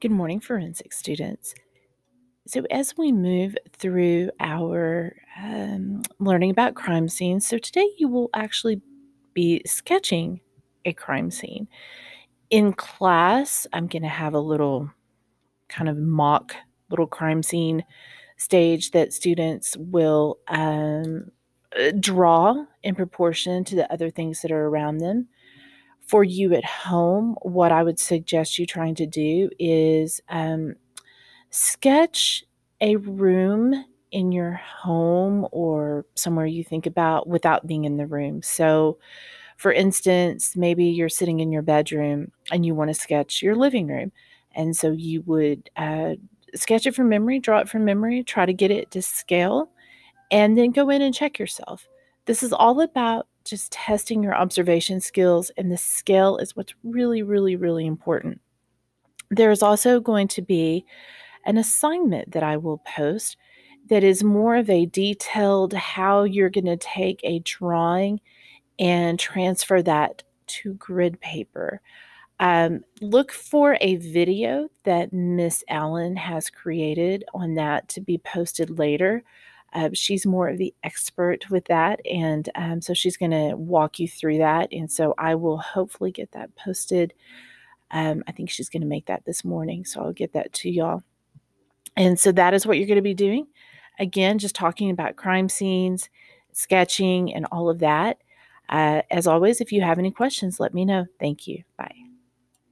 Good morning, forensic students. So, as we move through our um, learning about crime scenes, so today you will actually be sketching a crime scene. In class, I'm going to have a little kind of mock little crime scene stage that students will um, draw in proportion to the other things that are around them. For you at home, what I would suggest you trying to do is um, sketch a room in your home or somewhere you think about without being in the room. So, for instance, maybe you're sitting in your bedroom and you want to sketch your living room. And so you would uh, sketch it from memory, draw it from memory, try to get it to scale, and then go in and check yourself. This is all about just testing your observation skills, and the scale is what's really, really, really important. There's also going to be an assignment that I will post that is more of a detailed how you're going to take a drawing and transfer that to grid paper. Um, look for a video that Miss Allen has created on that to be posted later. Uh, she's more of the expert with that, and um, so she's going to walk you through that. And so I will hopefully get that posted. Um, I think she's going to make that this morning, so I'll get that to y'all. And so that is what you're going to be doing. Again, just talking about crime scenes, sketching, and all of that. Uh, as always, if you have any questions, let me know. Thank you. Bye.